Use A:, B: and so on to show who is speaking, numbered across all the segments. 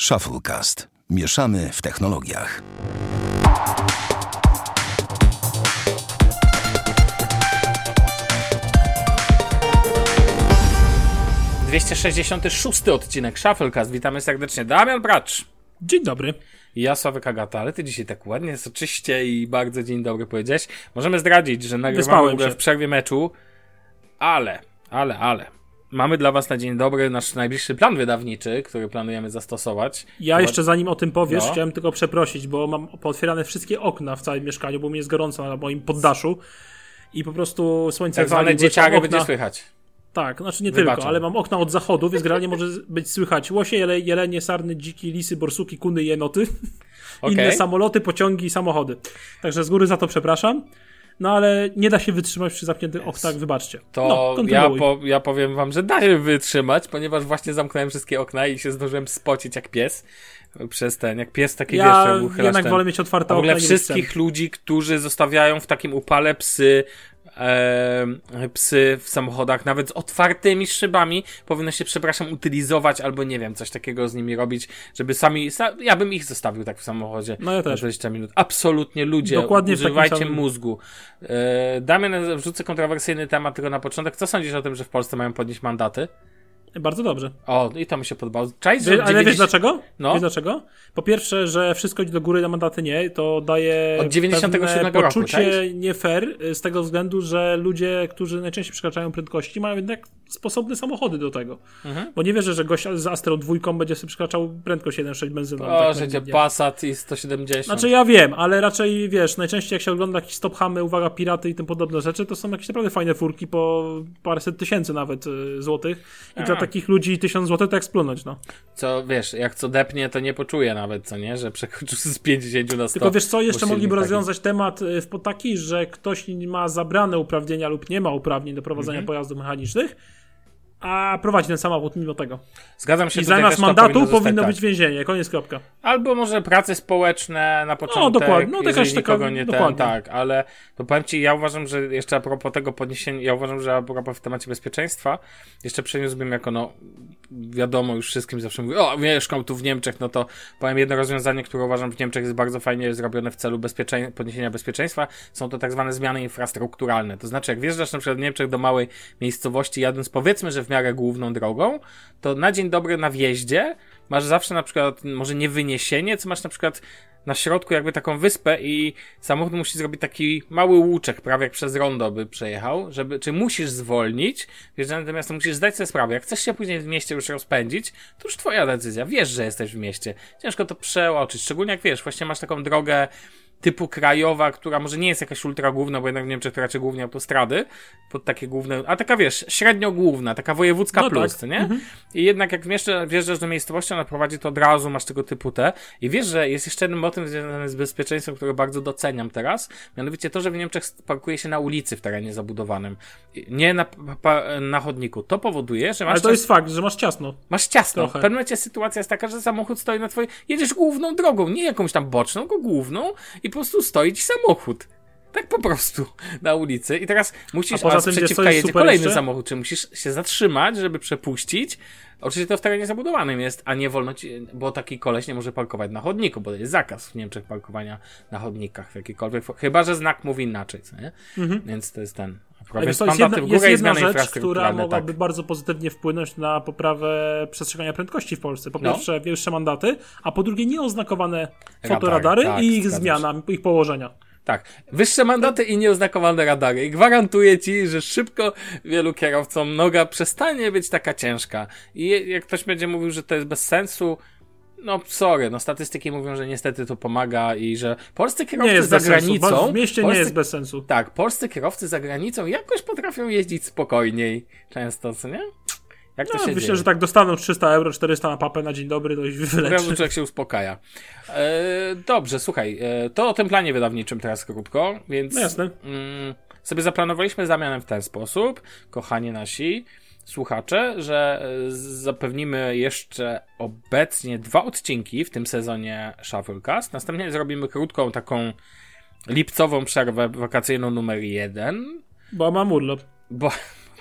A: Shufflecast. Mieszamy w technologiach.
B: Dwieście sześćdziesiąty szósty odcinek Shufflecast. Witamy serdecznie. Damian Bracz.
C: Dzień dobry.
B: Ja, Sławek Agata, ale ty dzisiaj tak ładnie, soczyście i bardzo dzień dobry powiedziałeś. Możemy zdradzić, że nagrywamy w, ogóle w przerwie meczu, ale, ale, ale. Mamy dla was na dzień dobry nasz najbliższy plan wydawniczy, który planujemy zastosować.
C: Ja jeszcze zanim o tym powiesz,
B: No.
C: chciałem tylko przeprosić, bo mam pootwierane wszystkie okna w całym mieszkaniu, bo mi jest gorąco na moim poddaszu i po prostu słońce
B: Tak zwane dzieciary
C: tam
B: będzie
C: okna,
B: słychać.
C: Tak, znaczy nie
B: Wybaczam.
C: tylko, ale mam okna od zachodu, więc generalnie może być słychać łosie, jele, jelenie, sarny, dziki, lisy, borsuki, kuny, jenoty,
B: Okej.
C: inne samoloty, pociągi i samochody. Także z góry za to przepraszam. No ale nie da się wytrzymać przy zamkniętych oknach, wybaczcie.
B: To
C: no,
B: ja, po, ja powiem wam, że da się wytrzymać, ponieważ właśnie zamknąłem wszystkie okna i się zdążyłem spocić jak pies przez ten, jak pies taki
C: Ja
B: wiesz, uchylasz
C: jednak
B: ten...
C: wolę mieć otwarte
B: A w ogóle
C: okna
B: wszystkich ludzi, którzy zostawiają w takim upale psy, e, psy w samochodach, nawet z otwartymi szybami, powinno się, przepraszam, utylizować albo nie wiem, coś takiego z nimi robić, żeby sami, sa, ja bym ich zostawił tak w samochodzie
C: No ja też.
B: 20 minut. Absolutnie ludzie,
C: Dokładnie
B: używajcie
C: samym-
B: mózgu. E, Damian, wrzucę kontrowersyjny temat tylko na początek. Co sądzisz o tym, że w Polsce mają podnieść mandaty?
C: Bardzo dobrze.
B: O, i to mi się podobało. Cześć, że
C: Wie, ale
B: 90...
C: wiesz dlaczego?
B: No.
C: Wiesz dlaczego? Po pierwsze, że wszystko idzie do góry, na mandaty nie, to daje
B: Od 97
C: pewne
B: roku,
C: poczucie
B: tak?
C: nie fair y, z tego względu, że ludzie, którzy najczęściej przekraczają prędkości, mają jednak sposobne samochody do tego.
B: Mhm.
C: Bo nie wierzę, że gość z Astrą dwójką będzie sobie przekraczał prędkość 1.6 benzyną.
B: O,
C: tak
B: że. Passat i 170.
C: Znaczy ja wiem, ale raczej wiesz, najczęściej jak się ogląda jakieś stop hamy, uwaga, piraty i tym podobne rzeczy, to są jakieś naprawdę fajne furki po paręset tysięcy nawet y, złotych. I
B: A.
C: takich ludzi tysiąc złotych to jak splunąć, no.
B: Co, wiesz, jak co depnie, to nie poczuje nawet, co nie? Że przekroczył z 50 na 100.
C: Tylko wiesz co, jeszcze mogliby
B: taki.
C: rozwiązać temat y, w taki, że ktoś ma zabrane uprawnienia lub nie ma uprawnień do prowadzenia
B: Mhm.
C: pojazdów mechanicznych, a prowadzi ten samochód mimo tego.
B: Zgadzam się
C: I zamiast mandatu
B: powinno,
C: powinno, być więzienie, koniec kropka.
B: Albo może prace społeczne na początek,
C: dokładnie. No, jakaś taka-
B: nie ten,
C: dokładnie.
B: tak, ale to powiem ci, ja uważam, że jeszcze a propos tego podniesienia, ja uważam, że a propos w temacie bezpieczeństwa, jeszcze przeniósłbym jako, no, wiadomo, już wszystkim zawsze mówię, o, mieszkam tu w Niemczech, no to powiem jedno rozwiązanie, które uważam w Niemczech jest bardzo fajnie zrobione w celu bezpieczeń- podniesienia bezpieczeństwa, są to tak zwane zmiany infrastrukturalne. To znaczy, jak wjeżdżasz na przykład w Niemczech do małej miejscowości, jadąc powiedzmy, że w miarę główną drogą, to na dzień dobry na wjeździe masz zawsze na przykład, może nie wyniesienie, co masz na przykład na środku jakby taką wyspę i samochód musi zrobić taki mały łuczek, prawie jak przez rondo by przejechał, żeby, czy musisz zwolnić, wjeżdżając do miasta musisz zdać sobie sprawę, jak chcesz się później w mieście już rozpędzić, to już twoja decyzja, wiesz, że jesteś w mieście, ciężko to przeoczyć, szczególnie jak wiesz, właśnie masz taką drogę typu krajowa, która może nie jest jakaś ultra główna, bo jednak w Niemczech to raczej głównie autostrady, pod takie główne, a taka wiesz, średnio główna, taka wojewódzka
C: No
B: plus,
C: tak.
B: nie? I jednak jak wjeżdżasz, wjeżdżasz do miejscowości, ona prowadzi, to od razu masz tego typu te. I wiesz, że jest jeszcze jeden motyw związany z bezpieczeństwem, który bardzo doceniam teraz. Mianowicie to, że w Niemczech parkuje się na ulicy w terenie zabudowanym. Nie na, na chodniku. To powoduje, że masz,
C: Ale to jest fakt, że masz ciasno.
B: masz ciasno.
C: trochę.
B: W pewnym momencie sytuacja jest taka, że samochód stoi na twojej... Jedziesz główną drogą, nie jakąś tam boczną, tylko główną i prostu stoi ci samochód. Tak po prostu na ulicy. I teraz musisz,
C: A
B: a sprzeciwka jedzie kolejny
C: jeszcze?
B: samochód, czy musisz się zatrzymać, żeby przepuścić. Oczywiście to w terenie zabudowanym jest, a nie wolno ci, bo taki koleś nie może parkować na chodniku, bo jest zakaz w Niemczech parkowania na chodnikach w jakikolwiek, chyba że znak mówi inaczej, co nie? Więc to jest ten.
C: Ale jest
B: mandaty
C: jedna, jest jedna rzecz, która
B: infrastrukturalne,
C: mogłaby
B: tak.
C: bardzo pozytywnie wpłynąć na poprawę przestrzegania prędkości w Polsce. Po
B: No.
C: pierwsze, większe mandaty, a po drugie, nieoznakowane
B: Radary,
C: fotoradary
B: tak,
C: i ich
B: się.
C: zmiana, ich położenia.
B: Tak. Wyższe mandaty i nieoznakowane radary. I gwarantuję ci, że szybko wielu kierowcom noga przestanie być taka ciężka. I jak ktoś będzie mówił, że to jest bez sensu, no sorry, no statystyki mówią, że niestety to pomaga i że polscy kierowcy
C: Nie jest
B: za
C: bez sensu.
B: granicą...
C: W mieście
B: polscy,
C: nie jest bez sensu.
B: Tak, polscy kierowcy za granicą jakoś potrafią jeździć spokojniej. Często, co nie? Jak to
C: No, myślę,
B: dzieje?
C: że tak dostaną 300 euro, 400 na papę na dzień dobry, to
B: razu
C: wyleczy.
B: człowiek się uspokaja. E, dobrze, słuchaj, e, to o tym planie wydawniczym teraz krótko, więc
C: No jasne.
B: mm, sobie zaplanowaliśmy zamianę w ten sposób, kochani nasi słuchacze, że e, zapewnimy jeszcze obecnie dwa odcinki w tym sezonie Shufflecast. Następnie zrobimy krótką taką lipcową przerwę wakacyjną numer jeden,
C: Bo mam urlop.
B: bo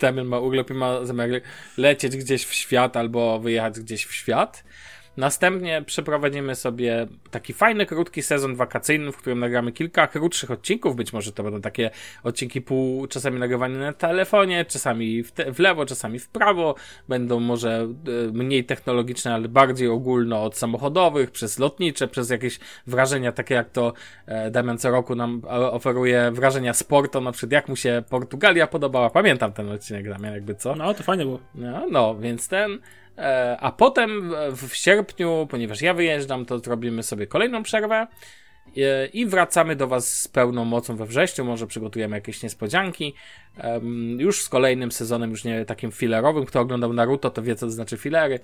B: Damian ma urlop i ma zamiar lecieć gdzieś w świat albo wyjechać gdzieś w świat. Następnie przeprowadzimy sobie taki fajny, krótki sezon wakacyjny, w którym nagramy kilka krótszych odcinków. Być może to będą takie odcinki pół, czasami nagrywane na telefonie, czasami w, te, w lewo, czasami w prawo. Będą może e, mniej technologiczne, ale bardziej ogólno od samochodowych, przez lotnicze, przez jakieś wrażenia, takie jak to e, Damian co roku nam e, oferuje wrażenia sportu, na przykład jak mu się Portugalia podobała. Pamiętam ten odcinek, Damian, jakby co.
C: No, to fajnie było.
B: No, no więc ten. E, a potem w, sierpniu, ponieważ ja wyjeżdżam, to zrobimy sobie kolejną przerwę e, i wracamy do Was z pełną mocą we wrześniu. Może przygotujemy jakieś niespodzianki. Już z kolejnym sezonem, już nie takim filerowym. Kto oglądał Naruto, to wie, co to znaczy filery.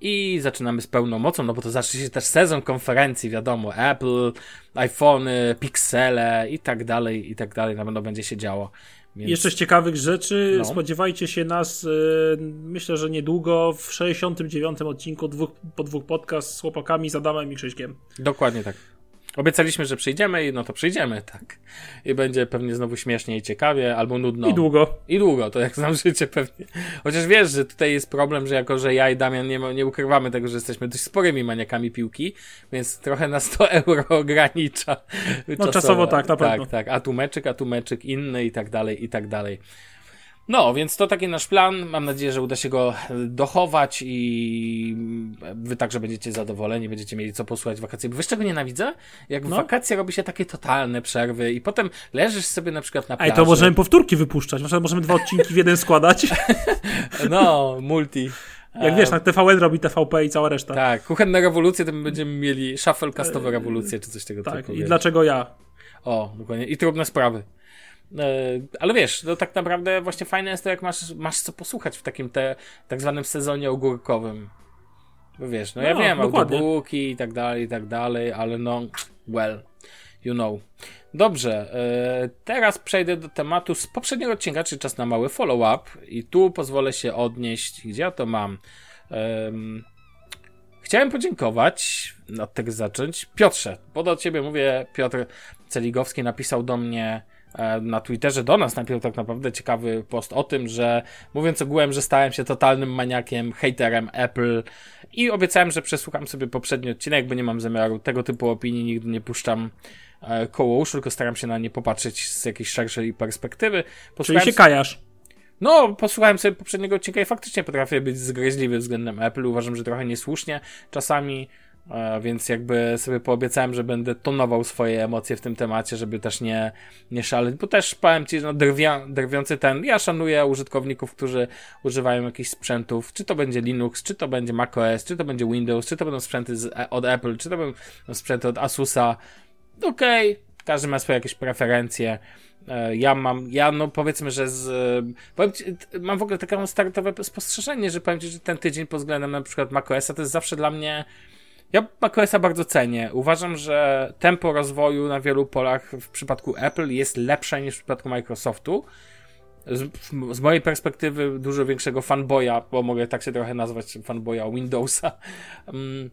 B: I zaczynamy z pełną mocą, no bo to zacznie się też sezon konferencji, wiadomo, Apple, iPhony, Pixele i tak dalej, i tak dalej, na pewno będzie się działo.
C: Więc... Jeszcze z ciekawych rzeczy, no. spodziewajcie się nas, yy, myślę, że niedługo w 69 odcinku dwóch, po dwóch podcast z chłopakami, z Adamem i Krzyśkiem.
B: Dokładnie tak. Obiecaliśmy, że przyjdziemy i no to przyjdziemy, tak. I będzie pewnie znowu śmiesznie i ciekawie, albo nudno.
C: I długo.
B: I długo, to jak znam życie pewnie. Chociaż wiesz, że tutaj jest problem, że jako, że ja i Damian nie, nie ukrywamy tego, że jesteśmy dość sporymi maniakami piłki, więc trochę na 100 euro ogranicza.
C: No czasowo, czasowo tak, na
B: pewno. Tak, tak. A tu meczyk, a tu meczyk inny i tak dalej, i tak dalej. No, więc to taki nasz plan. Mam nadzieję, że uda się go dochować i wy także będziecie zadowoleni, będziecie mieli co posłuchać w wakacje. Bo wiesz czego nienawidzę? Jak w no. wakacje robi się takie totalne przerwy i potem leżysz sobie na przykład na plaży.
C: Ej, to możemy powtórki wypuszczać. Możemy dwa odcinki w jeden składać.
B: no, multi.
C: Jak wiesz, na TVN robi TVP i cała reszta.
B: Tak, kuchenne rewolucje, to my będziemy mieli shufflecastowe rewolucje, czy coś tego
C: tak,
B: typu.
C: Tak, i wiesz. dlaczego ja?
B: O, dokładnie. I trudne sprawy. E, ale wiesz, to tak naprawdę właśnie fajne jest to, jak masz, masz co posłuchać w takim te, tak zwanym sezonie ogórkowym. Bo wiesz, no, no ja wiem, audiobooki i tak dalej, i tak dalej, ale no, well, you know. Dobrze, e, teraz przejdę do tematu z poprzedniego odcinka, czyli czas na mały follow-up i tu pozwolę się odnieść, gdzie ja to mam. Chciałem podziękować, od tego zacząć, Piotrze, bo do ciebie mówię, Piotr Celigowski napisał do mnie na Twitterze do nas najpierw tak naprawdę ciekawy post o tym, że mówiąc ogółem, że stałem się totalnym maniakiem, haterem Apple i obiecałem, że przesłucham sobie poprzedni odcinek, bo nie mam zamiaru tego typu opinii, nigdy nie puszczam e, koło uszu, tylko staram się na nie popatrzeć z jakiejś szerszej perspektywy.
C: Czyli się kajasz.
B: No, posłuchałem sobie poprzedniego odcinka i faktycznie potrafię być zgryźliwy względem Apple. Uważam, że trochę niesłusznie czasami więc jakby sobie poobiecałem, że będę tonował swoje emocje w tym temacie, żeby też nie, nie szaleć, bo też powiem Ci, no drwia, drwiący ten, ja szanuję użytkowników, którzy używają jakichś sprzętów, czy to będzie Linux, czy to będzie macOS, czy to będzie Windows, czy to będą sprzęty z, e, od Apple, czy to będą sprzęty od Asusa, okej, okay, każdy ma swoje jakieś preferencje, e, ja mam, ja no powiedzmy, że z, ci, mam w ogóle takie startowe spostrzeżenie, że powiem Ci, że ten tydzień pod względem na przykład macOSa to jest zawsze dla mnie ja macOSa bardzo cenię. Uważam, że tempo rozwoju na wielu polach w przypadku Apple jest lepsze niż w przypadku Microsoftu. Z, z, mojej perspektywy dużo większego fanboya, bo mogę tak się trochę nazwać fanboya Windowsa. Um,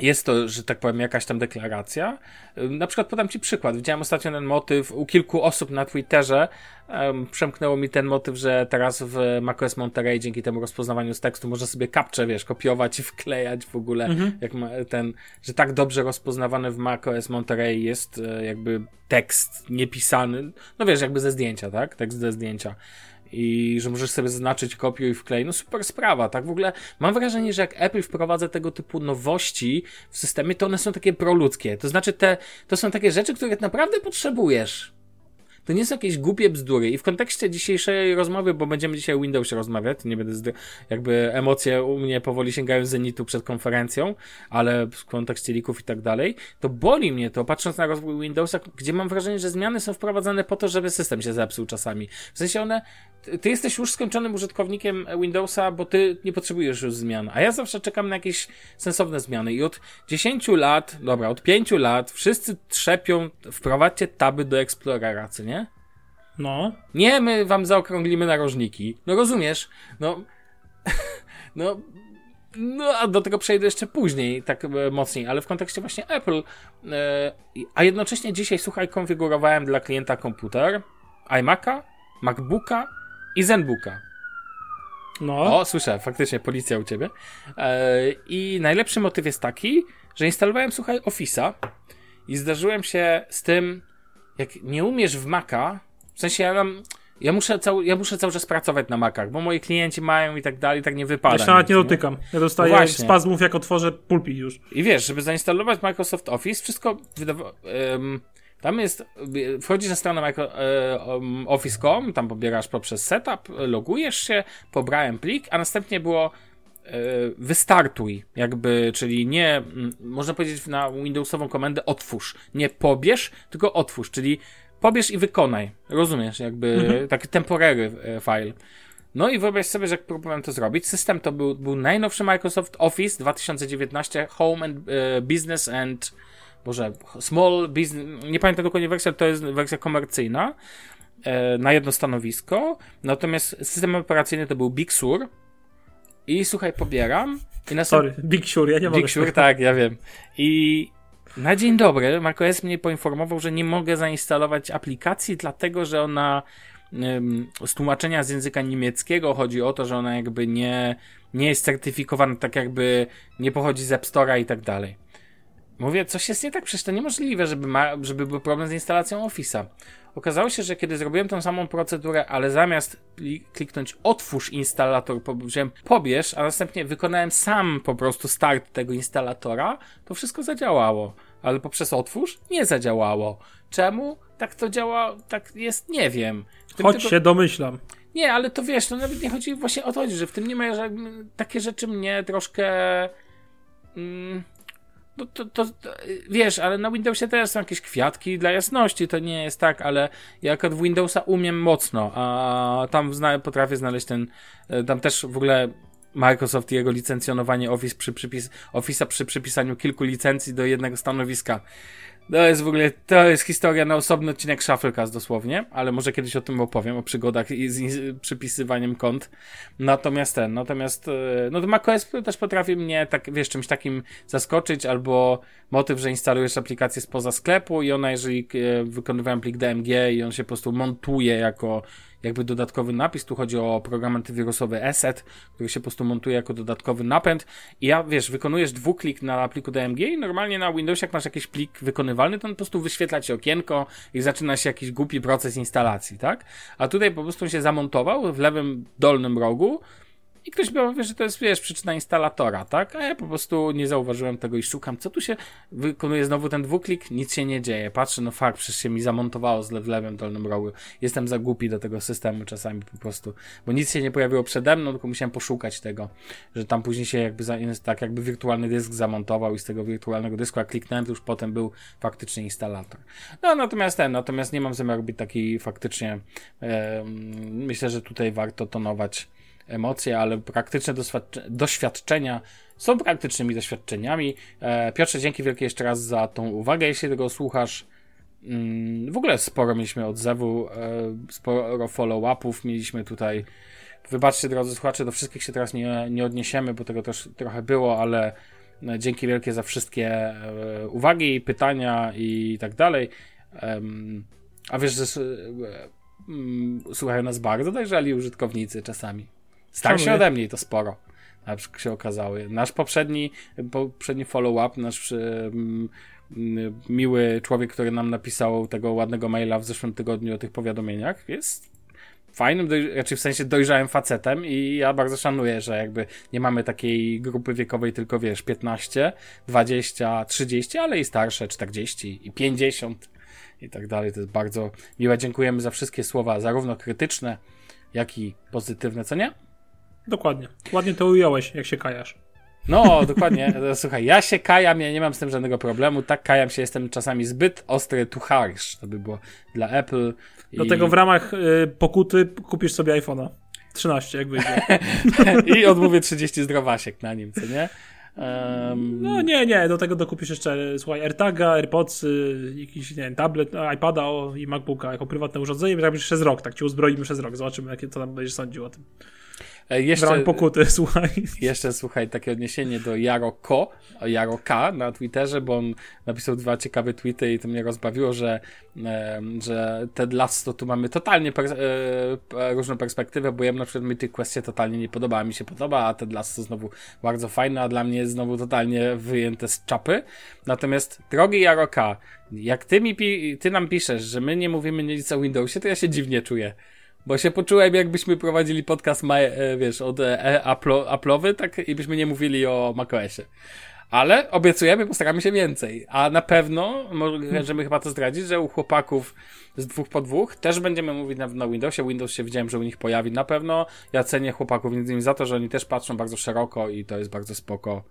B: jest to, że tak powiem, jakaś tam deklaracja. Na przykład podam Ci przykład. Widziałem ostatnio ten motyw u kilku osób na Twitterze. Um, przemknęło mi ten motyw, że teraz w macOS Monterey dzięki temu rozpoznawaniu z tekstu można sobie kapcze, wiesz, kopiować i wklejać w ogóle. Mhm. Jak ten, że tak dobrze rozpoznawany w macOS Monterey jest e, jakby tekst niepisany. No wiesz, jakby ze zdjęcia, tak? Tekst ze zdjęcia i że możesz sobie zaznaczyć kopiuj i wklej. No super sprawa, tak? W ogóle mam wrażenie, że jak Apple wprowadza tego typu nowości w systemie, to one są takie proludzkie. To znaczy te, to są takie rzeczy, które naprawdę potrzebujesz. To nie są jakieś głupie bzdury. I w kontekście dzisiejszej rozmowy, bo będziemy dzisiaj o Windowsie rozmawiać, nie będę jakby emocje u mnie powoli sięgają zenitu przed konferencją, ale w kontekście lików i tak dalej, to boli mnie to, patrząc na rozwój Windowsa, gdzie mam wrażenie, że zmiany są wprowadzane po to, żeby system się zepsuł czasami. W sensie one, ty jesteś już skończonym użytkownikiem Windowsa, bo ty nie potrzebujesz już zmian, a ja zawsze czekam na jakieś sensowne zmiany i od 10 lat, dobra, od 5 lat wszyscy trzepią, wprowadźcie taby do Explorera, co nie?
C: No.
B: Nie, my wam zaokrąglimy narożniki. No rozumiesz? No. no. No, a do tego przejdę jeszcze później, tak e, mocniej, ale w kontekście właśnie Apple. E, a jednocześnie dzisiaj, słuchaj, konfigurowałem dla klienta komputer, iMac'a, MacBooka i ZenBooka. No. O, słyszę, faktycznie policja u ciebie. E, I najlepszy motyw jest taki, że instalowałem, słuchaj, Office'a i zdarzyłem się z tym, jak nie umiesz w Maca, w sensie ja mam ja muszę, cały, ja muszę cały czas pracować na Macach, bo moi klienci mają i tak dalej, tak nie wypada.
C: Ja się nawet nie dotykam. Ja dostaję no spazmów, jak otworzę pulpit już.
B: I wiesz, żeby zainstalować Microsoft Office, wszystko wydawało... Um, tam jest, wchodzisz na stronę Micro, um, Office.com, tam pobierasz poprzez setup, logujesz się, pobrałem plik, a następnie było e, wystartuj, jakby, czyli nie, można powiedzieć na Windowsową komendę otwórz, nie pobierz, tylko otwórz, czyli pobierz i wykonaj. Rozumiesz, jakby mhm. taki temporary e, file. No i wyobraź sobie, że jak próbowałem to zrobić, system to był, był najnowszy Microsoft Office 2019 Home and uh, Business and Boże, Small Business, nie pamiętam dokładnie wersja, to jest wersja komercyjna e, na jedno stanowisko, natomiast system operacyjny to był Big Sur i słuchaj, pobieram i
C: Sorry, Big Sur, ja nie mogę.
B: Big Sur, tak, ja wiem. I na dzień dobry macOS mnie poinformował, że nie mogę zainstalować aplikacji, dlatego że ona z tłumaczenia z języka niemieckiego chodzi o to, że ona jakby nie, nie jest certyfikowana, tak jakby nie pochodzi z App Store'a i tak dalej. Mówię, coś jest nie tak, przecież to niemożliwe, żeby, ma, żeby był problem z instalacją Office'a. Okazało się, że kiedy zrobiłem tą samą procedurę, ale zamiast kliknąć otwórz instalator, wziąłem pobierz, a następnie wykonałem sam po prostu start tego instalatora, to wszystko zadziałało. Ale poprzez otwórz nie zadziałało. Czemu? Tak to działa, tak jest, nie wiem.
C: Choć się domyślam.
B: Nie, ale to wiesz, to nawet nie chodzi właśnie o to, że w tym nie ma, że takie rzeczy mnie troszkę... Mm, no to, to, to, wiesz, ale na Windowsie też są jakieś kwiatki dla jasności, to nie jest tak, ale ja od Windowsa umiem mocno, a tam zna, potrafię znaleźć ten, e, tam też w ogóle Microsoft i jego licencjonowanie Office przy przypis, Office'a przy przypisaniu kilku licencji do jednego stanowiska. To jest w ogóle, to jest historia na osobny odcinek Shufflecast dosłownie, ale może kiedyś o tym opowiem, o przygodach z, z przypisywaniem kont. Natomiast ten, natomiast, e, no to macOS też potrafi mnie tak, wiesz, czymś takim zaskoczyć, albo motyw, że instalujesz aplikację spoza sklepu i ona, jeżeli e, wykonywałem plik DMG i on się po prostu montuje jako jakby dodatkowy napis. Tu chodzi o program antywirusowy ESET, który się po prostu montuje jako dodatkowy napęd. I ja, wiesz, wykonujesz dwuklik na pliku DMG i normalnie na Windowsie, jak masz jakiś plik wykonywalny, to on po prostu wyświetla ci okienko i zaczyna się jakiś głupi proces instalacji, tak? A tutaj po prostu się zamontował w lewym dolnym rogu i ktoś powie, że to jest, wiesz, przyczyna instalatora, tak? A ja po prostu nie zauważyłem tego i szukam, co tu się wykonuje znowu ten dwuklik, nic się nie dzieje. Patrzę, no fakt, przecież się mi zamontowało w lewym dolnym rogu. Jestem za głupi do tego systemu czasami po prostu, bo nic się nie pojawiło przede mną, tylko musiałem poszukać tego, że tam później się jakby, za, tak jakby wirtualny dysk zamontował i z tego wirtualnego dysku, jak kliknąłem, to już potem był faktycznie instalator. No, natomiast ten, natomiast nie mam zamiaru być taki faktycznie, e, myślę, że tutaj warto tonować emocje, ale praktyczne doświadczenia są praktycznymi doświadczeniami. E, Piotrze, dzięki wielkie jeszcze raz za tą uwagę, jeśli tego słuchasz. Mm, w ogóle sporo mieliśmy odzewu, e, sporo follow-upów mieliśmy tutaj. Wybaczcie, drodzy słuchacze, do wszystkich się teraz nie, nie odniesiemy, bo tego też trochę było, ale e, dzięki wielkie za wszystkie uwagi, pytania i tak dalej. A wiesz, że słuchają nas bardzo dojrzali użytkownicy czasami. Starsi ode mnie to sporo. Na przykład się okazały. Nasz poprzedni, poprzedni follow-up, nasz um, miły człowiek, który nam napisał tego ładnego maila w zeszłym tygodniu o tych powiadomieniach, jest fajnym, doj- znaczy w sensie dojrzałym facetem i ja bardzo szanuję, że jakby nie mamy takiej grupy wiekowej tylko wiesz 15, 20, 30, ale i starsze 40 i 50 i tak dalej. To jest bardzo miłe. Dziękujemy za wszystkie słowa, zarówno krytyczne, jak i pozytywne, co nie?
C: Dokładnie. Ładnie to ująłeś, jak się kajasz.
B: No, dokładnie. Słuchaj, ja się kajam, ja nie mam z tym żadnego problemu. Tak kajam się, jestem czasami zbyt ostry to harsh. To by było dla Apple.
C: Do i... tego w ramach y, pokuty kupisz sobie iPhone'a. 13, jak wyjdzie.
B: I odmówię 30 zdrowasiek na nim, co nie? Um...
C: No nie, nie, do tego dokupisz jeszcze, słuchaj, AirTaga, AirPods, jakiś, nie wiem, tablet, iPada i MacBooka jako prywatne urządzenie, tak przez rok, tak cię uzbroimy przez rok, zobaczymy, jakie to tam będziesz sądził o tym. E, jeszcze, pokuty, słuchaj.
B: Jeszcze, słuchaj, takie odniesienie do Jaro Ko, Jaro K na Twitterze, bo on napisał dwa ciekawe tweety i to mnie rozbawiło, że, e, że Ted Lasso tu mamy totalnie per, e, różną perspektywę, bo ja na przykład mi tych kwestii totalnie nie podoba, mi się podoba, a Ted Lasso znowu bardzo fajne, a dla mnie znowu totalnie wyjęte z czapy. Natomiast, drogi Jaro K, jak ty, mi, ty nam piszesz, że my nie mówimy nic o Windowsie, to ja się dziwnie czuję. Bo się poczułem, jakbyśmy prowadzili podcast, ma, e, wiesz, od e, Apple'owy, tak i byśmy nie mówili o macOSie. Ale obiecujemy, postaramy się więcej. A na pewno możemy chyba to zdradzić, że u chłopaków z dwóch po dwóch też będziemy mówić na, na Windowsie. Windows się widziałem, że u nich pojawi na pewno. Ja cenię chłopaków między innymi za to, że oni też patrzą bardzo szeroko i to jest bardzo spoko.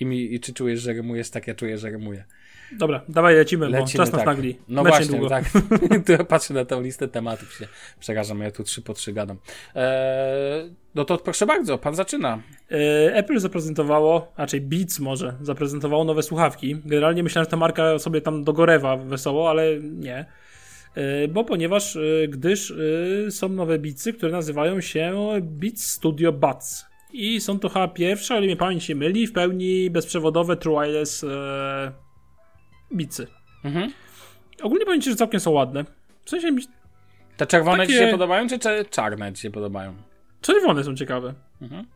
B: I, mi, i czy czujesz, że rymujesz? Tak, ja czuję, że rymuję.
C: Dobra, dawaj lecimy, lecimy bo czas nas tak. nagli.
B: No Mecz właśnie, długo. tak. patrzę na tę listę tematów, się przerażam, ja tu trzy po trzy gadam. Eee, no to proszę bardzo, pan zaczyna.
C: Eee, Apple zaprezentowało, raczej Beats może, zaprezentowało nowe słuchawki. Generalnie myślałem, że ta marka sobie tam dogorewa wesoło, ale nie. Eee, bo ponieważ, e, gdyż e, są nowe Beatsy, które nazywają się Beats Studio Buds. I są to chyba pierwsze, ale mnie pamięć się myli, w pełni bezprzewodowe True Wireless e, bicy. Mhm. Ogólnie powiem ci, że całkiem są ładne. W sensie mi...
B: Te czerwone takie... ci się podobają, czy czarne ci się podobają?
C: Czerwone są ciekawe. Mhm.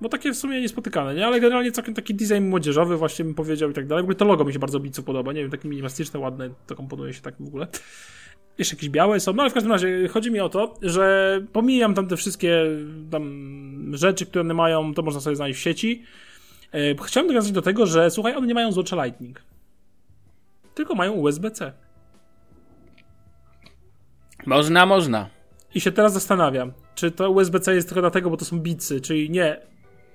C: Bo takie w sumie niespotykane, nie? Ale generalnie całkiem taki design młodzieżowy właśnie bym powiedział i tak dalej. W ogóle to logo mi się bardzo bicu podoba, nie wiem, takie minimalistyczne, ładne, to komponuje się tak w ogóle. Jeszcze jakieś białe są, no ale w każdym razie chodzi mi o to, że pomijam tam te wszystkie tam rzeczy, które one mają, to można sobie znaleźć w sieci. E, chciałem nawiązać do tego, że słuchaj, one nie mają złocza Lightning tylko mają USB-C.
B: Można, można.
C: I się teraz zastanawiam, czy to USB-C jest tylko dlatego, bo to są bicy, czyli nie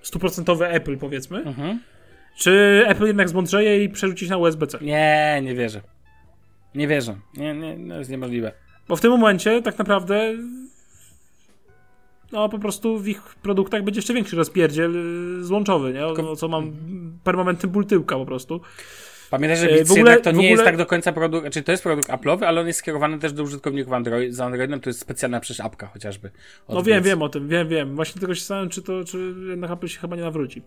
C: stuprocentowe Apple powiedzmy, mhm. czy Apple jednak zmądrzeje i przerzucić na USB-C?
B: Nie, nie wierzę. Nie wierzę. Nie, nie, to jest niemożliwe.
C: Bo w tym momencie tak naprawdę no po prostu w ich produktach będzie jeszcze większy rozpierdziel y, złączowy, nie? O, co mam permanentny ból tyłka po prostu.
B: Pamiętaj, że ogóle, jednak to nie ogóle... jest tak do końca produkt, czy to jest produkt Apple'owy, ale on jest skierowany też do użytkowników Android, za Androidem, to jest specjalna przecież apka chociażby.
C: No wiem, wiem o tym, wiem, wiem. Właśnie tylko się zastanawiam, czy to, czy jednak Apple się chyba nie nawróci.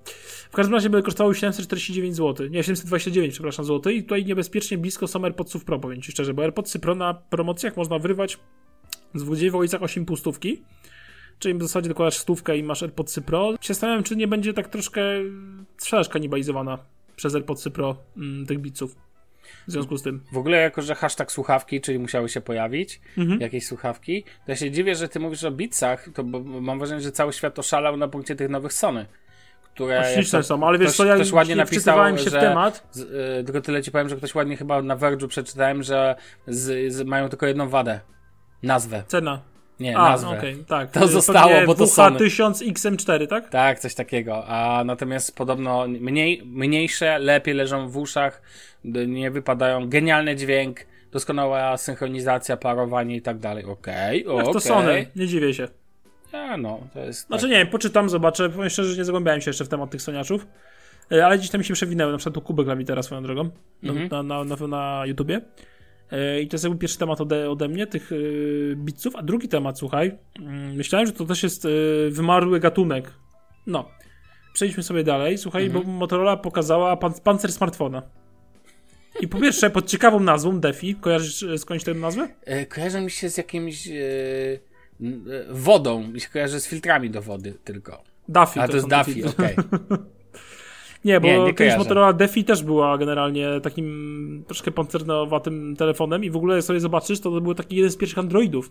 C: W każdym razie będzie kosztowało 749 zł, nie, 729, przepraszam, zł i tutaj niebezpiecznie blisko są AirPodsów Pro, powiem Ci szczerze, bo AirPodsy Pro na promocjach można wyrwać z 20 w okolicach 8 pustówki, czyli w zasadzie dokładasz stówkę i masz AirPodsy Pro. Się zastanawiam, czy nie będzie tak troszkę sprzedaż kanibalizowana przez AirPodsy Pro mm, tych bitsów. W związku z tym.
B: W ogóle, jako że hashtag słuchawki, czyli musiały się pojawić mhm. jakieś słuchawki, to ja się dziwię, że ty mówisz o bitsach, to bo mam wrażenie, że cały świat oszalał na punkcie tych nowych Sony. Które
C: Śliczne są, ale wiesz ktoś, co, ja ktoś ładnie napisał, się że, w temat.
B: Z, y, tylko tyle ci powiem, że ktoś ładnie chyba na Verge'u przeczytałem, że z, z, mają tylko jedną wadę. Nazwę.
C: Cena.
B: Nie, A, nazwę. Okay,
C: tak.
B: To zostało, bo to są.
C: 1000 XM4, tak?
B: Tak, coś takiego. A natomiast podobno mniej, mniejsze, lepiej leżą w uszach, nie wypadają. Genialny dźwięk, doskonała synchronizacja, parowanie i tak dalej. Okej, okay, okej.
C: Okay. to Sony, nie dziwię się.
B: A no, to jest.
C: Znaczy tak. nie wiem, poczytam, zobaczę. Powiem szczerze, że nie zagłębiałem się jeszcze w temat tych soniaczów. E, ale gdzieś tam mi się przewinęły, na przykład tu kubek dla teraz swoją drogą mm -hmm. na, na, na, na YouTubie. E, I to jest jakby pierwszy temat ode, ode mnie, tych yy, bitców. A drugi temat, słuchaj, yy, myślałem, że to też jest yy, wymarły gatunek. No. Przejdźmy sobie dalej. Słuchaj, mhm. bo Motorola pokazała pan, pancer smartfona. I po pierwsze, pod ciekawą nazwą, Defi. Kojarzysz skądś tę nazwę?
B: E, kojarzy mi się z jakimś wodą. Mi się kojarzy z filtrami do wody tylko.
C: Duffy.
B: A to, to jest Duffy, okej. Okay.
C: Nie, bo nie, nie kiedyś Motorola Defi też była generalnie takim troszkę pancernowatym telefonem i w ogóle sobie zobaczysz, to, to był taki jeden z pierwszych Androidów.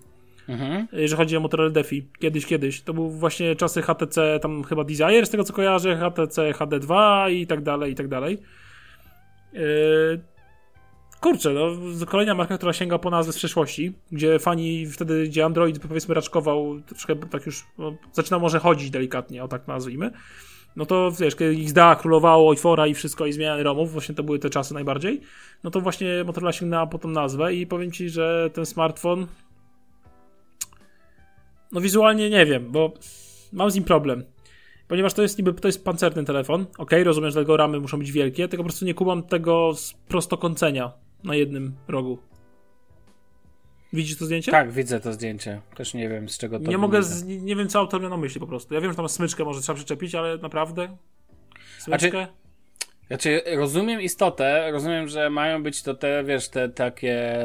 C: Mhm. Jeżeli chodzi o Motorola Defi, kiedyś, kiedyś. To był właśnie czasy HTC, tam chyba Desire, z tego co kojarzę, HTC HD2 i tak dalej, i tak dalej. Yy, kurczę, no, kolejna marka, która sięga po nazwę z przeszłości, gdzie fani wtedy, gdzie Android powiedzmy raczkował, troszkę tak już no, zaczyna może chodzić delikatnie, o tak nazwijmy no to wiesz, kiedy XDA królowało i fora i wszystko i zmiany ROMów, właśnie to były te czasy najbardziej, no to właśnie Motorola sięgnęła po tą nazwę i powiem Ci, że ten smartfon no wizualnie nie wiem, bo mam z nim problem. Ponieważ to jest niby, to jest pancerny telefon, ok, rozumiem, że tego ramy muszą być wielkie, tylko po prostu nie kumam tego z prostokącenia na jednym rogu. Widzisz to zdjęcie?
B: Tak, widzę to zdjęcie. Też nie wiem z czego to
C: Nie mogę, z, nie, wiem co autor miał na myśli po prostu. Ja wiem, że tam smyczkę może trzeba przyczepić, ale naprawdę? Smyczkę? Znaczy,
B: znaczy, rozumiem istotę, rozumiem, że mają być to te, wiesz, te takie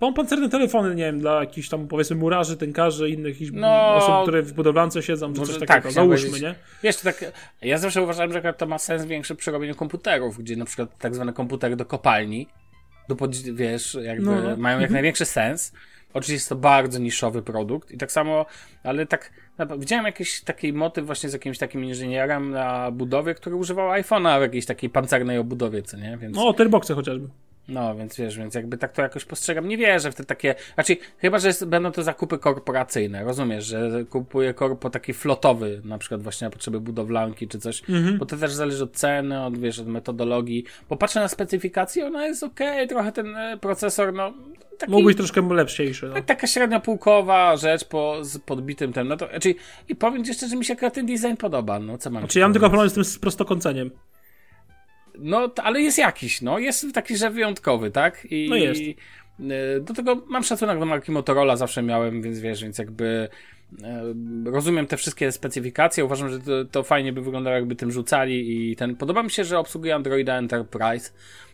C: Mam pancerne telefony, nie wiem, dla jakichś tam powiedzmy murarzy, tynkarzy, innych no, osób, które w budowlance siedzą, czy coś takiego, tak, załóżmy, nie?
B: Wiesz, tak, ja zawsze uważałem, że to ma sens większy przy robieniu komputerów, gdzie na przykład tak zwane komputery do kopalni, do pod, wiesz, jakby no. no. mają jak mhm. największy sens. Oczywiście jest to bardzo niszowy produkt i tak samo, ale tak widziałem jakiś taki motyw właśnie z jakimś takim inżynierem na budowie, który używał iPhone'a w jakiejś takiej pancernej obudowie, co nie?
C: Więc... No, Terboxe chociażby.
B: No, więc wiesz, więc jakby tak to jakoś postrzegam. Nie wierzę w te takie. Znaczy, chyba, że jest, będą to zakupy korporacyjne. Rozumiesz, że kupuje korpo taki flotowy, na przykład właśnie na potrzeby budowlanki czy coś, mhm. bo to też zależy od ceny, od wiesz, od metodologii. Popatrzę na specyfikację, ona jest ok, trochę ten e, procesor, no.
C: Taki, Mógł być troszkę lepszy. No.
B: Taka średnia półkowa rzecz po, z podbitym tym. No to, znaczy, I powiem ci jeszcze, że mi się ten design podoba. No, co mam
C: znaczy, ja mam tylko problem z tym z prostokąceniem.
B: No, ale jest jakiś, no. Jest taki, że wyjątkowy, tak?
C: I, no jest. I,
B: e, do tego mam szacunek do marki Motorola, zawsze miałem, więc wiesz, więc jakby e, rozumiem te wszystkie specyfikacje, uważam, że to, to, fajnie by wyglądało, jakby tym rzucali i ten, podoba mi się, że obsługuje Androida Enterprise,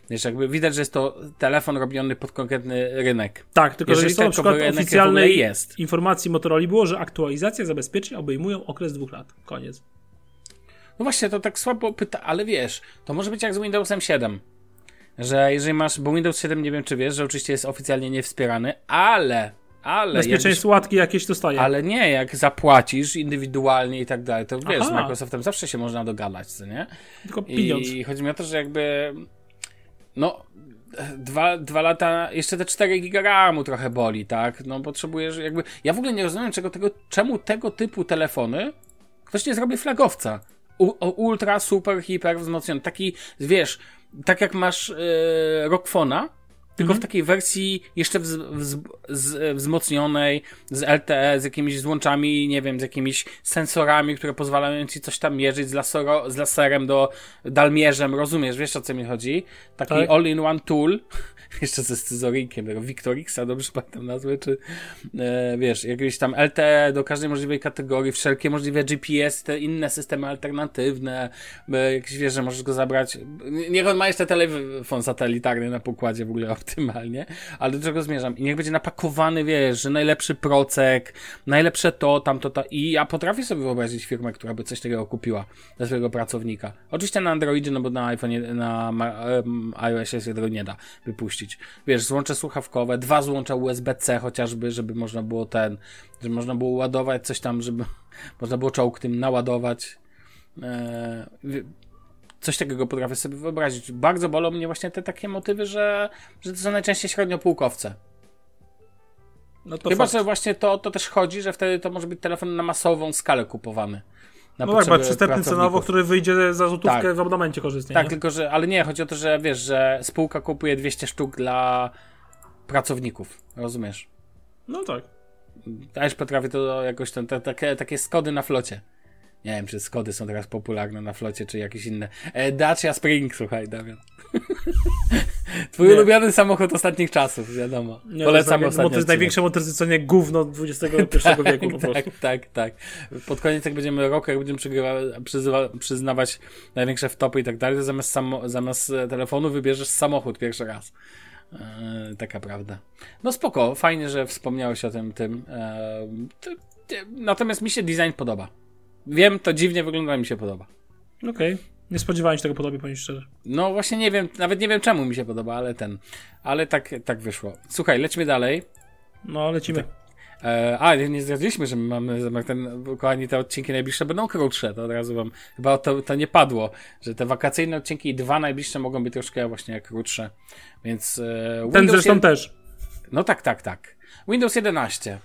B: wiesz, jakby widać, że jest to telefon robiony pod konkretny rynek.
C: Tak, tylko Jeżeli że to na przykład oficjalnej jest. informacji Motorola było, że aktualizacje zabezpieczeń obejmują okres dwóch lat. Koniec.
B: No właśnie, to tak słabo pyta, ale wiesz, to może być jak z Windowsem 7. Że jeżeli masz, bo Windows 7 nie wiem czy wiesz, że oczywiście jest oficjalnie niewspierany, ale ale
C: Bezpieczeństwo łatki jakieś dostaje.
B: Ale nie, jak zapłacisz indywidualnie i tak dalej, to wiesz, Aha. z Microsoftem zawsze się można dogadać, co nie?
C: Tylko pieniądz.
B: I chodzi mi o to, że jakby no dwa, dwa lata, jeszcze te 4 giga RAMu trochę boli, tak? No potrzebujesz jakby, ja w ogóle nie rozumiem czego tego, czemu tego typu telefony ktoś nie zrobi flagowca ultra, super, hiper wzmocniony. Taki, wiesz, tak jak masz yy, Rockfona, tylko mhm. w takiej wersji jeszcze wz, wz, wz, wzmocnionej, z LTE, z jakimiś złączami, nie wiem, z jakimiś sensorami, które pozwalają ci coś tam mierzyć, z, lasero, z laserem do dalmierzem, rozumiesz, wiesz o co mi chodzi? Taki tak. all-in-one tool, jeszcze ze scyzoryjkiem, tego Victorixa, dobrze pamiętam nazwę, czy e, wiesz, jakieś tam LTE do każdej możliwej kategorii, wszelkie możliwe GPS, te inne systemy alternatywne, e, jakieś wiesz, że możesz go zabrać, niech on ma jeszcze telefon satelitarny na pokładzie w ogóle optymalnie, ale do czego zmierzam? I niech będzie napakowany, wiesz, że najlepszy procek, najlepsze to, tamto, to i ja potrafię sobie wyobrazić firmę, która by coś takiego kupiła dla swojego pracownika. Oczywiście na Androidzie, no bo na iPhone, na iOSie się tego nie da wypuścić puścić. Wiesz, złącze słuchawkowe, dwa złącza USB-C chociażby, żeby można było ten, żeby można było ładować coś tam, żeby można było czołg tym naładować. Eee, coś takiego potrafię sobie wyobrazić. Bardzo bolą mnie właśnie te takie motywy, że, że to są najczęściej średniopółkowce. No to Chyba, fakt. że właśnie to, to też chodzi, że wtedy to może być telefon na masową skalę kupowany.
C: Na no tak, przystępny cenowo, który wyjdzie za złotówkę tak. w abonamencie korzystnie.
B: Tak, nie? tylko że, ale nie, chodzi o to, że wiesz, że spółka kupuje 200 sztuk dla pracowników, rozumiesz?
C: No tak.
B: Też potrafię to jakoś ten, te, takie, takie skody na flocie. Nie wiem, czy Skody są teraz popularne na flocie, czy jakieś inne. E, Dacia Spring, słuchaj, Damian. Twój nie. ulubiony samochód ostatnich czasów, wiadomo.
C: Nie, Polecam to jest, to jest największe motoryzacyjnie gówno XXI tak, wieku po
B: prostu. Tak, tak, tak. Pod koniec jak będziemy roku, jak będziemy przyzywa, przyznawać największe wtopy i tak dalej, to zamiast, samo, zamiast telefonu wybierzesz samochód pierwszy raz. E, taka prawda. No spoko, fajnie, że wspomniałeś o tym. tym. E, to, natomiast mi się design podoba. Wiem, to dziwnie wygląda, mi się podoba.
C: Okej. Okay. Nie spodziewałem się tego podobie, powiem szczerze.
B: No właśnie nie wiem, nawet nie wiem czemu mi się podoba, ale ten. Ale tak, tak wyszło. Słuchaj, lecimy dalej.
C: No, lecimy.
B: E, a, nie zdradziliśmy, że my mamy ten, kochani, te odcinki najbliższe będą krótsze, to od razu wam, chyba to, to nie padło, że te wakacyjne odcinki i dwa najbliższe mogą być troszkę właśnie krótsze, więc...
C: E, ten zresztą też.
B: No tak, tak, tak. Windows 11.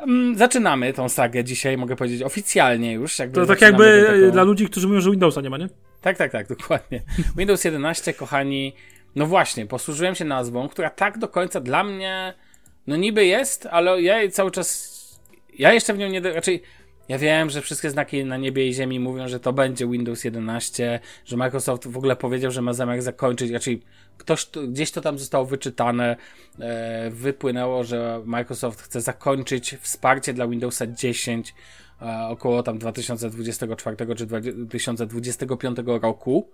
B: Mm, zaczynamy tą sagę dzisiaj, mogę powiedzieć, oficjalnie już.
C: Jakby to tak jakby tego... dla ludzi, którzy mówią, że Windowsa nie ma, nie?
B: Tak, tak, tak, dokładnie. Windows 11, kochani, no właśnie, posłużyłem się nazwą, która tak do końca dla mnie, no niby jest, ale ja cały czas, ja jeszcze w nią nie, raczej Ja wiem, że wszystkie znaki na niebie i ziemi mówią, że to będzie Windows 11, że Microsoft w ogóle powiedział, że ma zamiar zakończyć, raczej ktoś, gdzieś to tam zostało wyczytane, e, wypłynęło, że Microsoft chce zakończyć wsparcie dla Windowsa 10 e, około tam 2024 czy 2025 roku.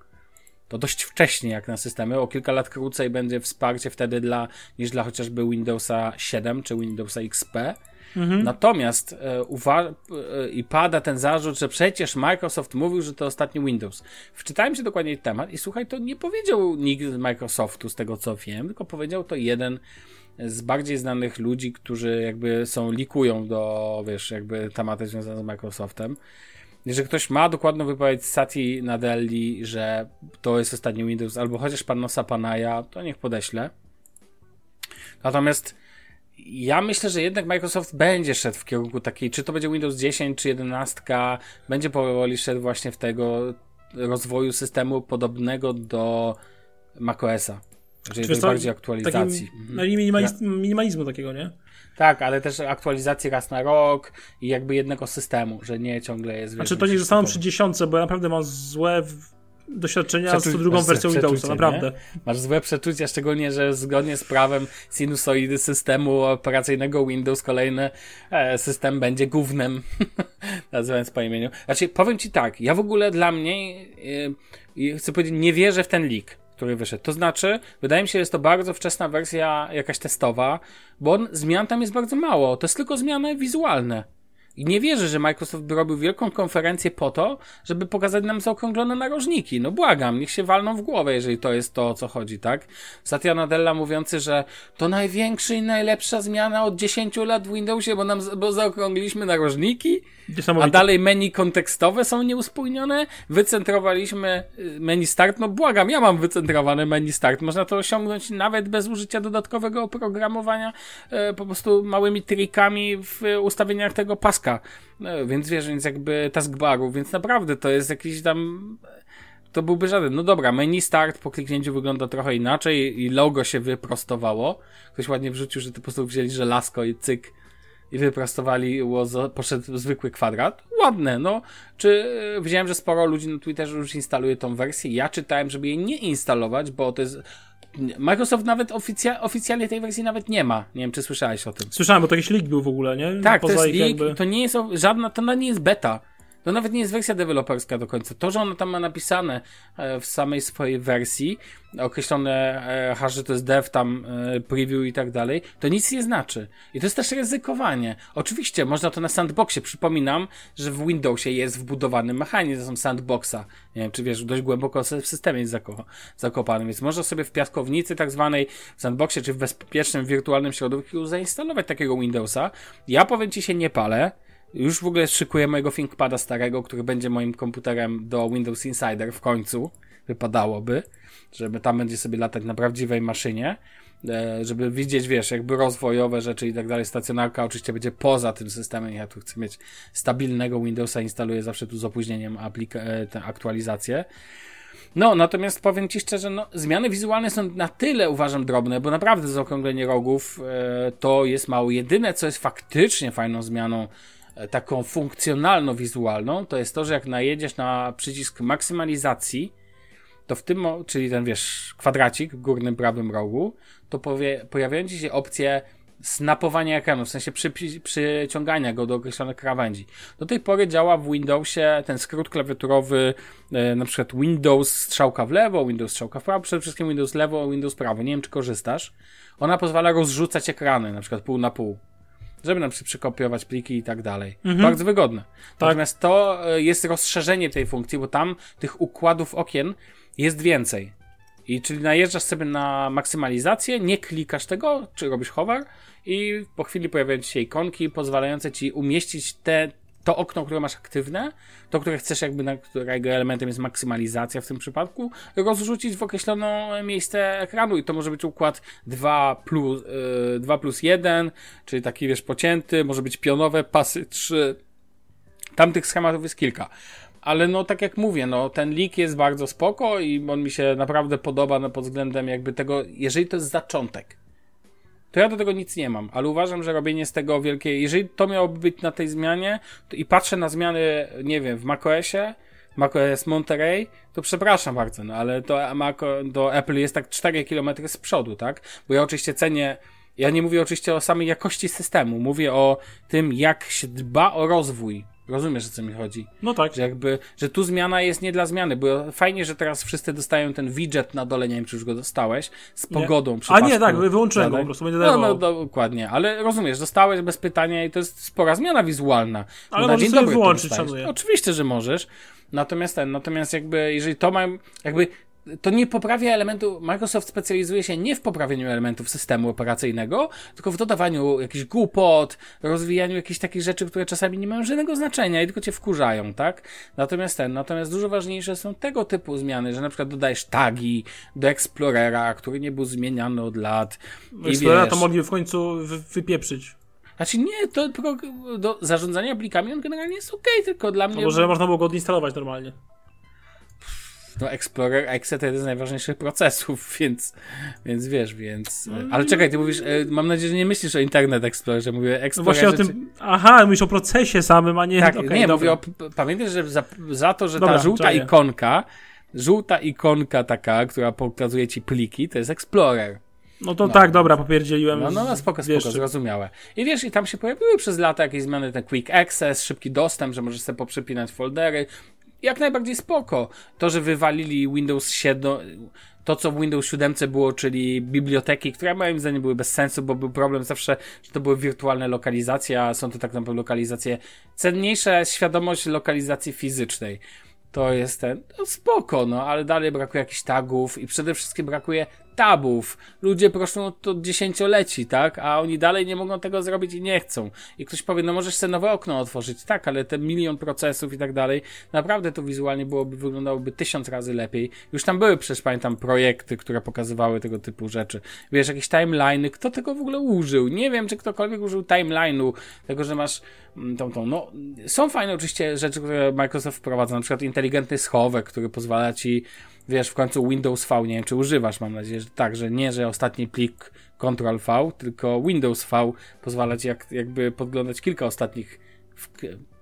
B: To dość wcześnie jak na systemy, o kilka lat krócej będzie wsparcie wtedy dla, niż dla chociażby Windowsa 7 czy Windowsa XP. Mhm. Natomiast e, uwa- e, i pada ten zarzut, że przecież Microsoft mówił, że to ostatni Windows. Wczytałem się dokładnie w temat i słuchaj, to nie powiedział nikt z Microsoftu, z tego co wiem, tylko powiedział to jeden z bardziej znanych ludzi, którzy jakby są, likują do, wiesz, jakby tematy związane z Microsoftem. Jeżeli ktoś ma dokładną wypowiedź Sati Nadelli, że to jest ostatni Windows, albo chociaż pan Nosa Panaja, to niech podeślę. Natomiast ja myślę, że jednak Microsoft będzie szedł w kierunku takiej, czy to będzie Windows 10, czy 11, będzie powoli szedł właśnie w tego rozwoju systemu podobnego do macOSa. Czyli jest bardziej aktualizacji.
C: Mhm. Minimalizm, minimalizmu takiego, nie?
B: Tak, ale też aktualizacji raz na rok i jakby jednego systemu, że nie ciągle jest...
C: Znaczy to nie zostaną przy dziesiątce, bo ja naprawdę mam złe doświadczenia Przeczu- z drugą wersją Windowsa, naprawdę.
B: Nie? Masz złe przeczucia, szczególnie, że zgodnie z prawem sinusoidy systemu operacyjnego Windows kolejny e, system będzie głównym, nazywając po imieniu. Znaczy, powiem Ci tak, ja w ogóle dla mnie, e, chcę powiedzieć, nie wierzę w ten leak który wyszedł. To znaczy, wydaje mi się, że jest to bardzo wczesna wersja jakaś testowa, bo on, zmian tam jest bardzo mało. To jest tylko zmiany wizualne. I nie wierzę, że Microsoft by robił wielką konferencję po to, żeby pokazać nam zaokrąglone narożniki. No błagam, niech się walną w głowę, jeżeli to jest to, o co chodzi, tak? Satya Nadella mówiący, że to największa i najlepsza zmiana od 10 lat w Windowsie, bo nam bo zaokrągliliśmy narożniki, a dalej menu kontekstowe są nieuspójnione, wycentrowaliśmy y, menu start, no błagam, ja mam wycentrowane menu start, można to osiągnąć nawet bez użycia dodatkowego oprogramowania, e, po prostu małymi trikami w ustawieniach tego paska no, więc wiesz, więc jakby taskbarów, więc naprawdę to jest jakiś tam to byłby żaden. No dobra, menu start po kliknięciu wygląda trochę inaczej i logo się wyprostowało. Ktoś ładnie wrzucił, że to po prostu wzięli żelazko i cyk i wyprostowali, poszedł zwykły kwadrat. Ładne, no. Czy e, widziałem, że sporo ludzi na Twitterze już instaluje tą wersję. Ja czytałem, żeby jej nie instalować, bo to jest Microsoft nawet oficja oficjalnie tej wersji nawet nie ma. Nie wiem, czy słyszałeś o tym.
C: Słyszałem, bo to jakiś leak był w ogóle, nie?
B: Tak, Poza to jest leak, jakby... to nie jest żadna, to nie jest beta. To nawet nie jest wersja deweloperska do końca. To, że ona tam ma napisane e, w samej swojej wersji, określone e, że to jest dev, tam e, preview i tak dalej, to nic nie znaczy. I to jest też ryzykowanie. Oczywiście, można to na sandboxie. Przypominam, że w Windowsie jest wbudowany mechanizm sandboxa. Nie wiem, czy wiesz, dość głęboko w systemie jest zako zakopany, więc można sobie w piaskownicy tak zwanej w sandboxie, czy w bezpiecznym wirtualnym środowisku zainstalować takiego Windowsa. Ja powiem Ci się nie palę, już w ogóle szykuję mojego ThinkPada starego, który będzie moim komputerem do Windows Insider w końcu. Wypadałoby, żeby tam będzie sobie latać na prawdziwej maszynie, e, żeby widzieć, wiesz, jakby rozwojowe rzeczy i tak dalej. Stacjonarka oczywiście będzie poza tym systemem. Ja tu chcę mieć stabilnego Windowsa, instaluję zawsze tu z opóźnieniem aplika- e, tę aktualizację. No, natomiast powiem Ci szczerze, no, zmiany wizualne są na tyle, uważam, drobne, bo naprawdę zaokrąglenie rogów e, to jest mało. Jedyne, co jest faktycznie fajną zmianą taką funkcjonalno-wizualną, to jest to, że jak najedziesz na przycisk maksymalizacji, to w tym, czyli ten wiesz, kwadracik w górnym prawym rogu, to powie, pojawiają ci się opcje snapowania ekranu, w sensie przy, przyciągania go do określonych krawędzi. Do tej pory działa w Windowsie ten skrót klawiaturowy, e, na przykład Windows strzałka w lewo, Windows strzałka w prawo, przede wszystkim Windows lewo, Windows prawo. Nie wiem, czy korzystasz. Ona pozwala rozrzucać ekrany, na przykład pół na pół żeby na przykład przekopiować pliki i tak dalej. Mhm. Bardzo wygodne. Tak. Natomiast to e, jest rozszerzenie tej funkcji, bo tam tych układów okien jest więcej. I czyli najeżdżasz sobie na maksymalizację, nie klikasz tego, czy robisz hover i po chwili pojawiają ci się ikonki pozwalające ci umieścić te, to okno, które masz aktywne, to, które chcesz jakby, na którego elementem jest maksymalizacja w tym przypadku, rozrzucić w określone miejsce ekranu i to może być układ 2 plus, yy, 2 plus 1, czyli taki wiesz pocięty, może być pionowe, pasy 3. Tam tych schematów jest kilka. Ale no tak jak mówię, no ten leak jest bardzo spoko i on mi się naprawdę podoba no, pod względem jakby tego, jeżeli to jest zaczątek to ja do tego nic nie mam, ale uważam, że robienie z tego wielkiej, jeżeli to miałoby być na tej zmianie to i patrzę na zmiany, nie wiem, w macOSie, macOS Monterey, to przepraszam bardzo, no ale to Mac, do Apple jest tak 4 km z przodu, tak? Bo ja oczywiście cenię ja nie mówię oczywiście o samej jakości systemu, mówię o tym, jak się dba o rozwój. Rozumiesz, o co mi chodzi?
C: No tak.
B: Że jakby, że tu zmiana jest nie dla zmiany, bo fajnie, że teraz wszyscy dostają ten widget na dole, nie wiem, czy już go dostałeś, z pogodą.
C: A nie, tak, wyłączyłem go po prostu, będzie
B: no, no, dokładnie, ale rozumiesz, dostałeś bez pytania i to jest spora zmiana wizualna.
C: Ale na możesz dzień dobry wyłączyć,
B: szanuję. Oczywiście, że możesz. Natomiast ten, natomiast jakby, jeżeli to ma, jakby to nie poprawia elementu. Microsoft specjalizuje się nie w poprawieniu elementów systemu operacyjnego, tylko w dodawaniu jakichś głupot, rozwijaniu jakichś takich rzeczy, które czasami nie mają żadnego znaczenia i tylko cię wkurzają, tak? Natomiast ten, natomiast dużo ważniejsze są tego typu zmiany, że na przykład dodajesz tagi do Explorera, który nie był zmieniany od lat.
C: Explorera to mogli w końcu wypieprzyć.
B: Znaczy nie, to do zarządzania plikami on generalnie jest ok, tylko dla mnie... No
C: może można było go odinstalować normalnie
B: no Explorer Exe to jeden z najważniejszych procesów, więc, więc wiesz, więc... Ale czekaj, ty mówisz, e, mam nadzieję, że nie myślisz o Internet Explorerze, mówię Explorerze...
C: No właśnie o tym, czy... aha, mówisz o procesie samym, a nie...
B: Tak, okay, nie, dobra. mówię o, pamiętaj, że za, za to, że dobra, ta żółta czaję. ikonka, żółta ikonka taka, która pokazuje ci pliki, to jest Explorer.
C: No to no. tak, dobra, popierdzieliłem.
B: No, no, no spoko, spoko, wiesz, zrozumiałe. I wiesz, i tam się pojawiły przez lata jakieś zmiany, ten quick access, szybki dostęp, że możesz sobie poprzepinać foldery, jak najbardziej spoko. To, że wywalili Windows 7, to co w Windows 7 było, czyli biblioteki, które moim zdaniem były bez sensu, bo był problem zawsze, że to były wirtualne lokalizacje, a są to tak naprawdę lokalizacje. Cenniejsza jest świadomość lokalizacji fizycznej. To jest ten, no spoko, no, ale dalej brakuje jakichś tagów i przede wszystkim brakuje tabów. Ludzie proszą to dziesięcioleci, tak? A oni dalej nie mogą tego zrobić i nie chcą. I ktoś powie, no możesz sobie nowe okno otworzyć. Tak, ale te milion procesów i tak dalej, naprawdę to wizualnie byłoby, wyglądałoby tysiąc razy lepiej. Już tam były przecież, pamiętam, projekty, które pokazywały tego typu rzeczy. Wiesz, jakieś timeline'y, kto tego w ogóle użył? Nie wiem, czy ktokolwiek użył timeline'u, tego, że masz mm, tą, tą, no, są fajne oczywiście rzeczy, które Microsoft wprowadza, na przykład inteligentny schowek, który pozwala ci wiesz, w końcu Windows V, nie wiem czy używasz, mam nadzieję, że tak, że nie, że ostatni plik Ctrl V, tylko Windows V pozwala ci jak, jakby podglądać kilka ostatnich w,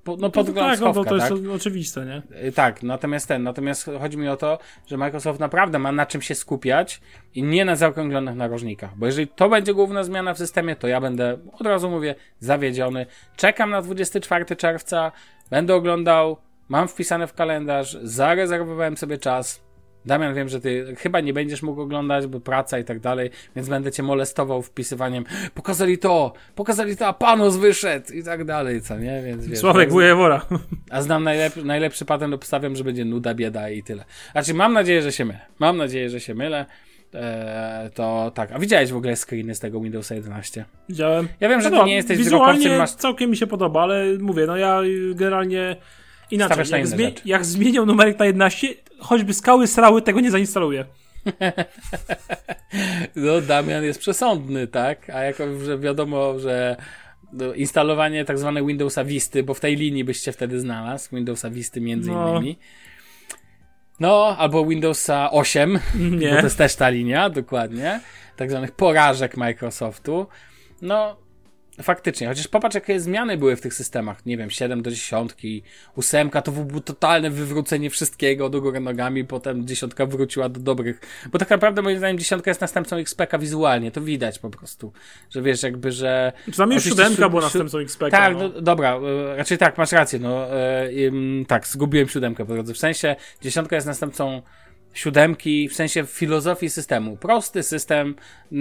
B: po, no, podgląd
C: tak, no, to jest tak? oczywiste, nie?
B: Y, tak, natomiast ten, natomiast chodzi mi o to, że Microsoft naprawdę ma na czym się skupiać i nie na zaokrąglonych narożnikach, bo jeżeli to będzie główna zmiana w systemie, to ja będę, od razu mówię, zawiedziony. Czekam na 24 czerwca, będę oglądał, mam wpisane w kalendarz, zarezerwowałem sobie czas, Damian, wiem, że ty chyba nie będziesz mógł oglądać, bo praca i tak dalej, więc będę cię molestował wpisywaniem pokazali to, pokazali to, a Panos wyszedł i tak dalej, co nie? Więc wiesz,
C: Sławek Wujewora.
B: A znam najlep najlepszy patent, obstawiam, że będzie nuda, bieda i tyle. Znaczy, mam nadzieję, że się mylę. Mam nadzieję, że się mylę. Eee, to tak. A widziałeś w ogóle screeny z tego Windowsa 11?
C: Widziałem.
B: Ja wiem, że no, ty nie jesteś
C: wizualnie masz... całkiem mi się podoba, ale mówię, no ja generalnie inaczej. Jak, zmie jak zmienią numerek na 11, choćby skały srały, tego nie zainstaluję.
B: no, Damian jest przesądny, tak? A jako, że wiadomo, że no, instalowanie tak zwane Windowsa Visty, bo w tej linii byście wtedy znalazł, Windowsa Visty między no. innymi. No, albo Windowsa 8, Nie. bo to jest też ta linia, dokładnie. Tak zwanych porażek Microsoftu. No, Faktycznie, chociaż popatrz, jakie zmiany były w tych systemach. Nie wiem, 7 do 10, 8 to było totalne wywrócenie wszystkiego do góry nogami, potem dziesiątka wróciła do dobrych. Bo tak naprawdę, moim zdaniem, dziesiątka jest następcą XPK wizualnie, to widać po prostu. Że wiesz, jakby, że.
C: Przynajmniej już siódemka była następcą XPK.
B: Tak, no. no. dobra, e, raczej tak, masz rację, no. E, tak, zgubiłem siódemkę po drodze. W sensie, dziesiątka jest następcą siódemki, w sensie filozofii systemu. Prosty system,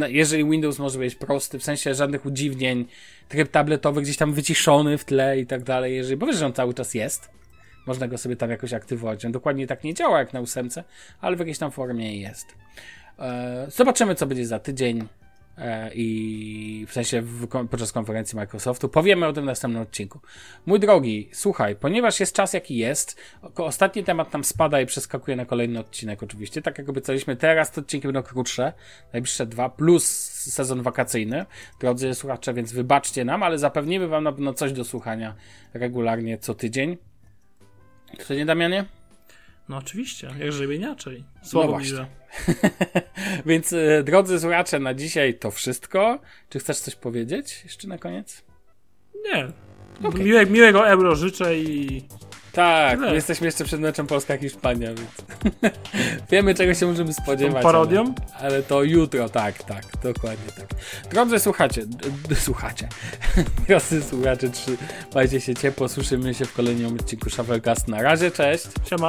B: jeżeli Windows może być prosty, w sensie żadnych udziwnień, tryb tabletowy gdzieś tam wyciszony w tle i tak dalej, jeżeli, bo wiesz, że on cały czas jest. Można go sobie tam jakoś aktywować. On dokładnie tak nie działa jak na ósemce, ale w jakiejś tam formie jest. E, zobaczymy, co będzie za tydzień. E, i w sensie w, podczas konferencji Microsoftu. Powiemy o tym w następnym odcinku. Mój drogi, słuchaj, ponieważ jest czas jaki jest, ostatni temat tam spada i przeskakuje na kolejny odcinek oczywiście. Tak jak obiecaliśmy, teraz te odcinki będą krótsze, najbliższe dwa, plus sezon wakacyjny. Drodzy słuchacze, więc wybaczcie nam, ale zapewnimy wam na pewno coś do słuchania regularnie co tydzień. Co nie, Damianie?
C: No oczywiście, jak żeby inaczej. Słowo no
B: Więc e, drodzy słuchacze, na dzisiaj to wszystko. Czy chcesz coś powiedzieć jeszcze na koniec?
C: Nie. Okay. Miłe, miłego euro życzę i
B: tak, my jesteśmy jeszcze przed meczem Polska-Hiszpania, więc wiemy czego się możemy spodziewać.
C: parodią?
B: Ale, ale, to jutro, tak, tak, dokładnie tak. Drodzy słuchacze, słuchacie, drodzy słuchacze, trzymajcie się ciepło, słyszymy się w kolejnym odcinku Shufflecast. Na razie, cześć.
C: Siema.